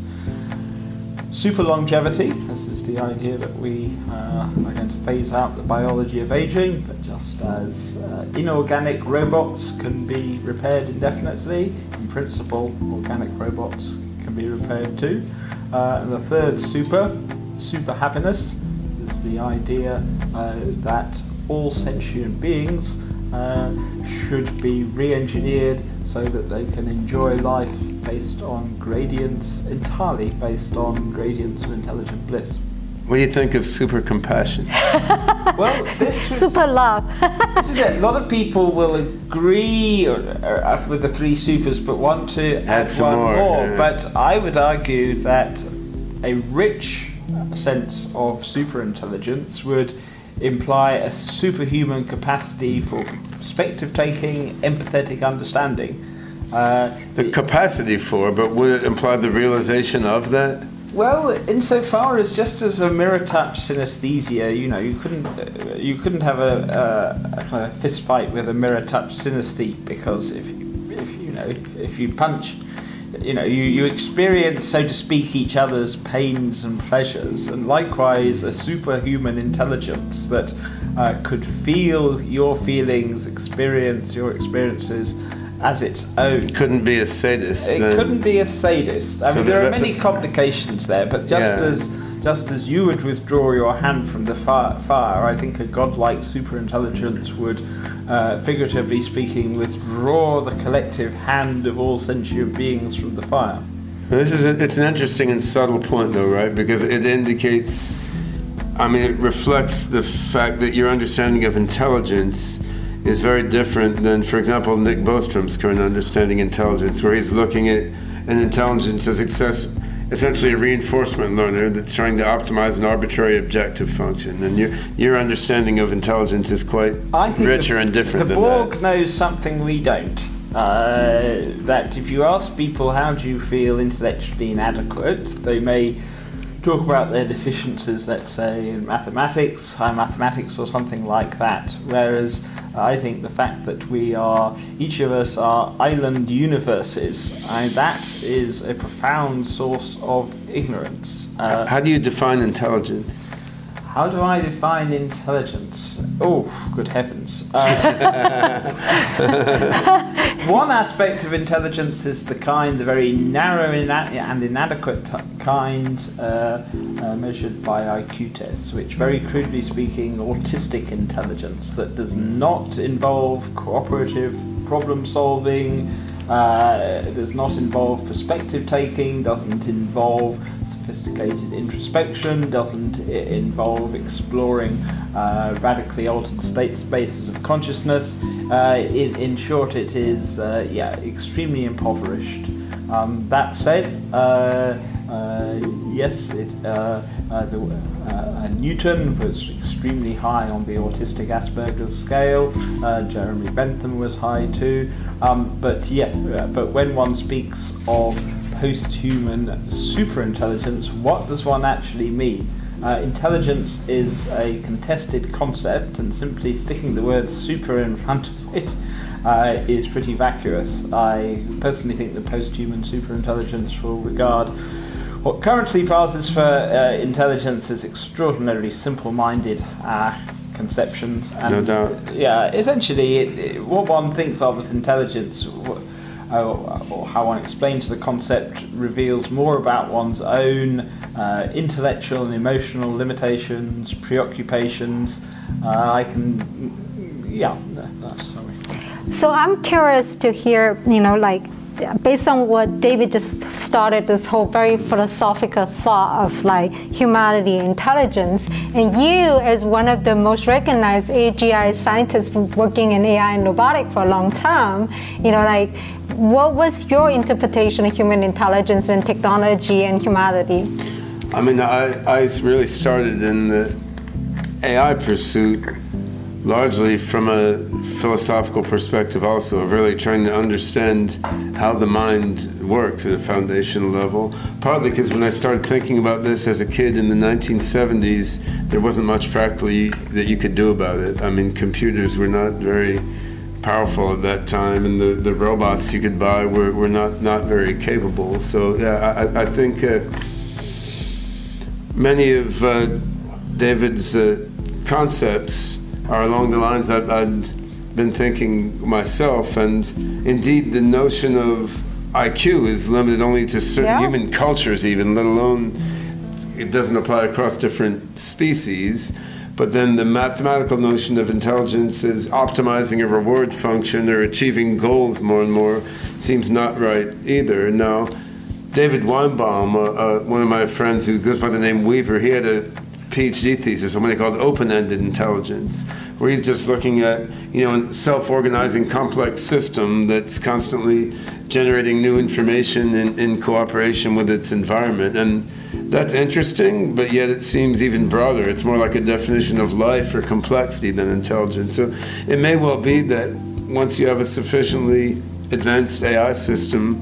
Super longevity. This is the idea that we uh, are going to phase out the biology of aging, but just as uh, inorganic robots can be repaired indefinitely, in principle, organic robots can be repaired too. Uh, and the third super, super happiness, is the idea uh, that all sentient beings uh, should be re-engineered so that they can enjoy life based on gradients, entirely based on gradients of intelligent bliss. What do you think of super compassion? Well, this was, Super love. this is it. A lot of people will agree or, or, uh, with the three supers, but want to add, some one more, yeah. But I would argue that a rich sense of super intelligence would imply a superhuman capacity for perspective taking, empathetic understanding. Uh, The capacity for, but would it imply the realization of that? Well, insofar as just as a mirror touch synesthesia, you know, you couldn't uh, you couldn't have a, a, a kind of fist fight with a mirror touch synesthete because if you, if you know if you punch you know, you, you experience, so to speak, each other's pains and pleasures, and likewise a superhuman intelligence that uh, could feel your feelings, experience your experiences as its own. It couldn't be a sadist. It couldn't be a sadist. I So mean, there the- are many complications there, but just Yeah. as just as you would withdraw your hand from the fi- fire, I think a godlike superintelligence would, uh, figuratively speaking, withdraw the collective hand of all sentient beings from the fire. This is a, it's an interesting and subtle point, though, right? Because it indicates, I mean, it reflects the fact that your understanding of intelligence is very different than, for example, Nick Bostrom's current understanding of intelligence, where he's looking at an intelligence as access, essentially a reinforcement learner that's trying to optimize an arbitrary objective function. And your your understanding of intelligence is quite richer the, and different The Borg that. knows something we don't. Uh, that if you ask people how do you feel intellectually inadequate, they may talk about their deficiencies, let's say in mathematics, high mathematics, or something like that. Whereas I think the fact that we are, each of us are island universes, I, that is a profound source of ignorance. Uh, How do you define intelligence? How do I define intelligence? Oh, good heavens. Uh, one aspect of intelligence is the kind, the very narrow and inadequate kind uh, uh, measured by IQ tests, which, very crudely speaking, autistic intelligence that does not involve cooperative problem solving, uh, does not involve perspective taking, doesn't involve sophisticated introspection, doesn't involve exploring uh, radically altered state spaces of consciousness. Uh, in, in short, it is uh, yeah extremely impoverished. Um, that said, uh, yes, it, uh, uh, the, uh, Newton was extremely high on the autistic Asperger's scale. Uh, Jeremy Bentham was high too. Um, but yeah, uh, but when one speaks of post-human superintelligence, what does one actually mean? Uh, intelligence is a contested concept, and simply sticking the word super in front of it uh, is pretty vacuous. I personally think that post-human superintelligence will regard what currently passes for uh, intelligence is extraordinarily simple-minded uh, conceptions. And, No doubt. Yeah, essentially, it, it- what one thinks of as intelligence. wh- uh, or how one explains the concept reveals more about one's own uh, intellectual and emotional limitations, preoccupations. Uh, I can, yeah, that's sorry. So I'm curious to hear, you know, like based on what David just started this whole very philosophical thought of like humanity intelligence, and you as one of the most recognized AGI scientists working in AI and robotic for a long time, you know, like what was your interpretation of human intelligence and technology and humanity? I mean, I, I really started in the AI pursuit largely from a philosophical perspective, also, of really trying to understand how the mind works at a foundational level. Partly because when I started thinking about this as a kid in the 1970s, there wasn't much practically that you could do about it. I mean, computers were not very powerful at that time, and the, the robots you could buy were, were not, not very capable. So, yeah, I, I think. Uh, many of uh, David's uh, concepts are along the lines I've, I'd been thinking myself, and indeed the notion of IQ is limited only to certain Yeah. human cultures, even let alone it doesn't apply across different species. But then the mathematical notion of intelligence is optimizing a reward function or achieving goals more and more seems not right either. Now, David Weinbaum, uh, uh, one of my friends who goes by the name Weaver, he had a PhD thesis on what he called open-ended intelligence, where he's just looking at you know a self-organizing complex system that's constantly generating new information in, in cooperation with its environment, and that's interesting, but yet it seems even broader. It's more like a definition of life or complexity than intelligence. So it may well be that once you have a sufficiently advanced AI system,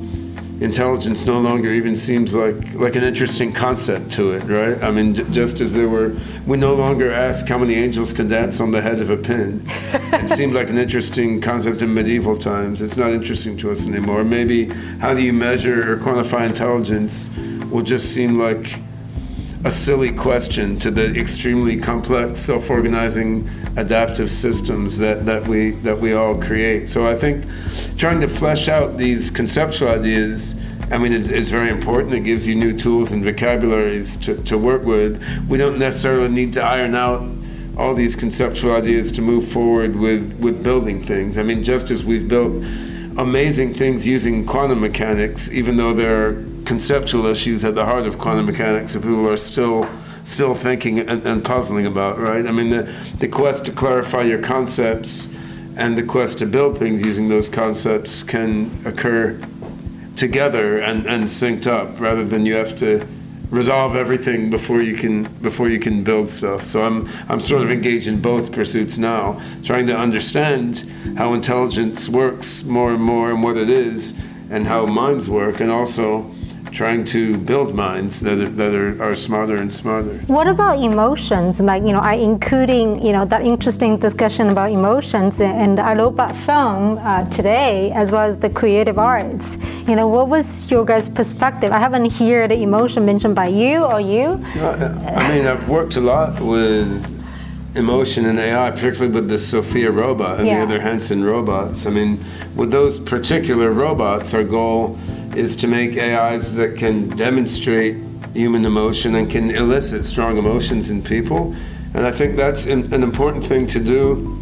intelligence no longer even seems like like an interesting concept to it, right? I mean, j- just as there were, we no longer ask how many angels can dance on the head of a pin. it seemed like an interesting concept in medieval times. It's not interesting to us anymore. Maybe how do you measure or quantify intelligence will just seem like a silly question to the extremely complex, self-organizing, adaptive systems that, that we that we all create. So I think trying to flesh out these conceptual ideas, I mean, it's, it's very important. It gives you new tools and vocabularies to, to work with. We don't necessarily need to iron out all these conceptual ideas to move forward with, with building things. I mean, just as we've built amazing things using quantum mechanics, even though there are conceptual issues at the heart of quantum mechanics that people are still still thinking and, and, puzzling about, right? I mean, the, the quest to clarify your concepts and the quest to build things using those concepts can occur together and, and synced up rather than you have to resolve everything before you can before you can build stuff. So I'm I'm sort of engaged in both pursuits now, trying to understand how intelligence works more and more and what it is and how minds work and also trying to build minds that are, that are, are smarter and smarter. What about emotions? Like, you know, I including, you know, that interesting discussion about emotions in the iRobot film uh, today, as well as the creative arts. You know, what was your guys' perspective? I haven't heard the emotion mentioned by you or you. I mean, I've worked a lot with emotion and AI, particularly with the Sophia robot and yeah. the other Hanson robots. I mean, with those particular robots, our goal is to make AIs that can demonstrate human emotion and can elicit strong emotions in people. And I think that's an, an important thing to do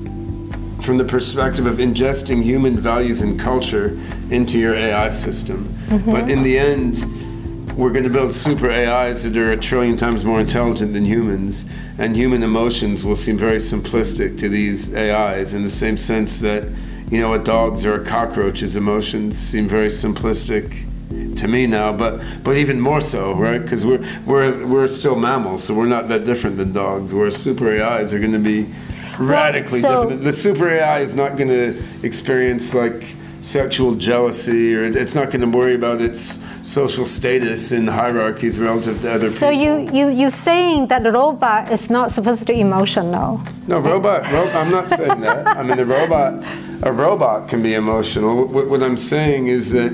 from the perspective of ingesting human values and culture into your AI system. Mm-hmm. But in the end, we're going to build super AIs that are a trillion times more intelligent than humans, and human emotions will seem very simplistic to these AIs in the same sense that you know, a dog's or a cockroach's emotions seem very simplistic to me now, but but even more so, right? Because we're we're we're still mammals, so we're not that different than dogs. Whereas super AIs are going to be radically well, so different. The super AI is not going to experience like sexual jealousy, or it's not going to worry about its social status in hierarchies relative to other so people. So you you you saying that the robot is not supposed to be emotional? No, robot. Ro- I'm not saying that. I mean, the robot a robot can be emotional. What, what I'm saying is that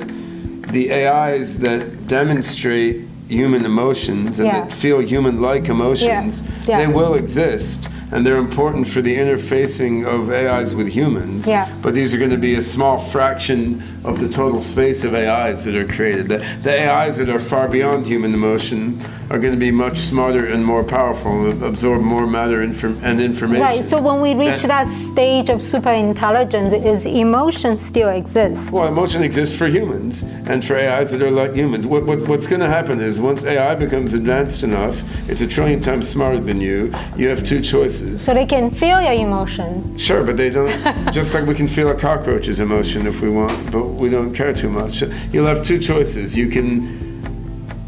the AIs that demonstrate human emotions and yeah. that feel human-like emotions, yeah. Yeah. they will exist and they're important for the interfacing of AIs with humans. Yeah. But these are going to be a small fraction of the total space of AIs that are created. The, the AIs that are far beyond human emotion are going to be much smarter and more powerful and absorb more matter inform- and information. Right. So when we reach and, that stage of superintelligence, is emotion still exist? Well, emotion exists for humans and for AIs that are like humans. What, what, what's going to happen is once AI becomes advanced enough, it's a trillion times smarter than you. You have two choices. So they can feel your emotion. Sure, but they don't. just like we can feel a cockroach's emotion if we want, but we don't care too much. You'll have two choices. You can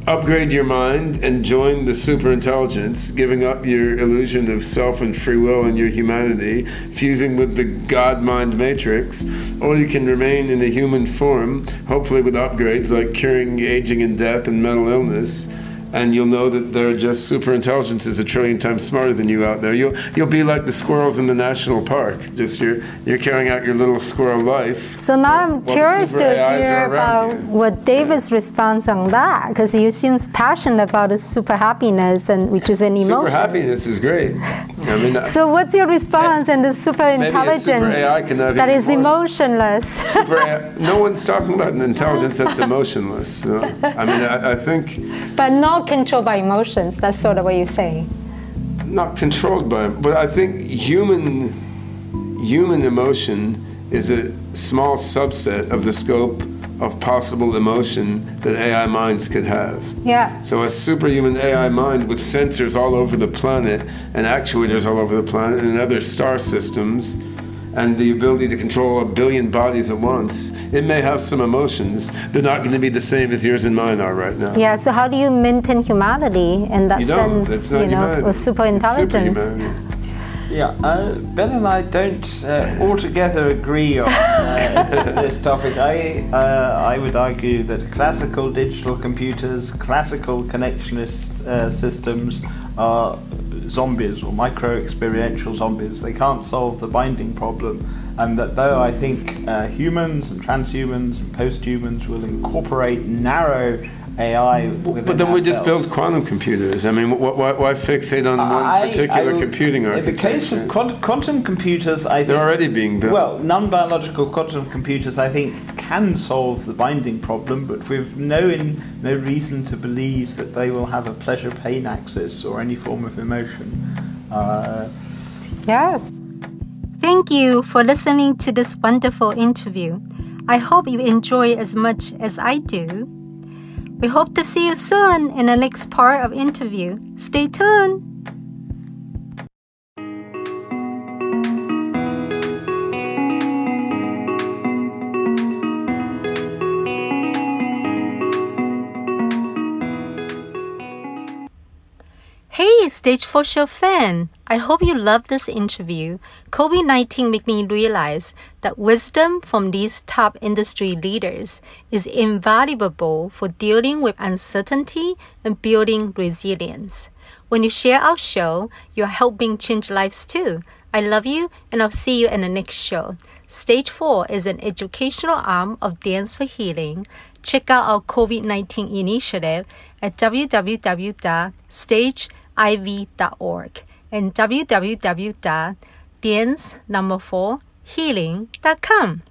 upgrade your mind and join the super intelligence, giving up your illusion of self and free will and your humanity, fusing with the God mind matrix, or you can remain in a human form, hopefully with upgrades like curing aging and death and mental illness and you'll know that there are just super intelligences a trillion times smarter than you out there. You'll you'll be like the squirrels in the national park. Just you're you're carrying out your little squirrel life. So now I'm curious to hear about you. what David's yeah. response on that, because you seem passionate about super happiness and which is an emotion. Super happiness is great. I mean, uh, so what's your response and the super intelligence super that is emotionless? Super AI, no one's talking about an intelligence that's emotionless. So, I mean, I, I think. But not not controlled by emotions. That's sort of what you're saying. Not controlled by, but I think human human emotion is a small subset of the scope of possible emotion that AI minds could have. Yeah. So a superhuman AI mind with sensors all over the planet and actuators all over the planet and other star systems and the ability to control a billion bodies at once, it may have some emotions. They're not going to be the same as yours and mine are right now. Yeah, so how do you maintain humanity in that you sense, you know, or super intelligence? Yeah, uh, Ben and I don't uh, altogether agree on uh, this topic. I uh, I would argue that classical digital computers, classical connectionist uh, systems are zombies or micro experiential zombies. They can't solve the binding problem, and that though I think uh, humans and transhumans and posthumans will incorporate narrow AI. But then we just build quantum computers. I mean, why, why fixate on one I, particular I, computing architecture? In the case of quantum, quantum computers, I think they're already being built. Well, non-biological quantum computers, I think, can solve the binding problem, but we've no in, no reason to believe that they will have a pleasure-pain axis or any form of emotion. Uh, yeah. Thank you for listening to this wonderful interview. I hope you enjoy as much as I do. We hope to see you soon in the next part of interview. Stay tuned. Stage 4 Show fan! I hope you love this interview. COVID 19 made me realize that wisdom from these top industry leaders is invaluable for dealing with uncertainty and building resilience. When you share our show, you're helping change lives too. I love you, and I'll see you in the next show. Stage 4 is an educational arm of Dance for Healing. Check out our COVID 19 initiative at www.stage.com iv.org and www.dance number 4 healing.com.